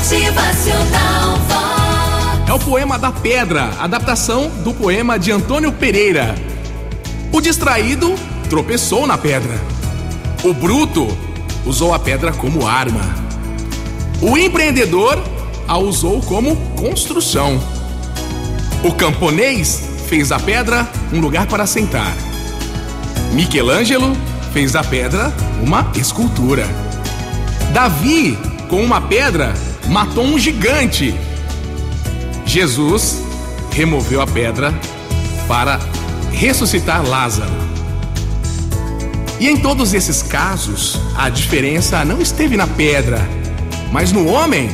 Motivacional Vox. É o poema da pedra, adaptação do poema de Antônio Pereira. O distraído tropeçou na pedra. O bruto usou a pedra como arma. O empreendedor a usou como construção. O camponês fez da pedra um lugar para sentar. Michelangelo fez da pedra uma escultura. Davi, com uma pedra, matou um gigante. Jesus removeu a pedra para ressuscitar Lázaro. E em todos esses casos, a diferença não esteve na pedra, mas no homem,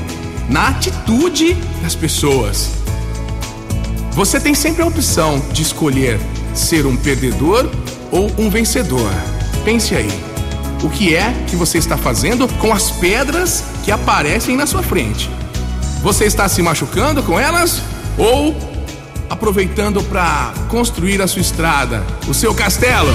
na atitude das pessoas. Você tem sempre a opção de escolher ser um perdedor ou um vencedor. Pense aí. O que é que você está fazendo com as pedras que aparecem na sua frente? Você está se machucando com elas ou aproveitando para construir a sua estrada, o seu castelo?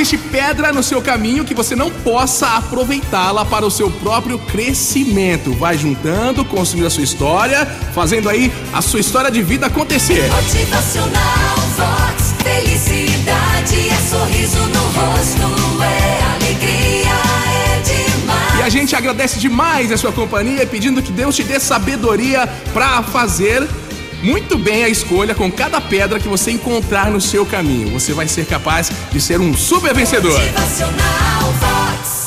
Existe pedra no seu caminho que você não possa aproveitá-la para o seu próprio crescimento. Vai juntando, construindo a sua história, fazendo aí a sua história de vida acontecer. Motivacional Vox. Felicidade é sorriso no rosto. É alegria, é demais. E a gente agradece demais a sua companhia, pedindo que Deus te dê sabedoria para fazer muito bem a escolha com cada pedra que você encontrar no seu caminho. Você vai ser capaz de ser um super vencedor. Motivacional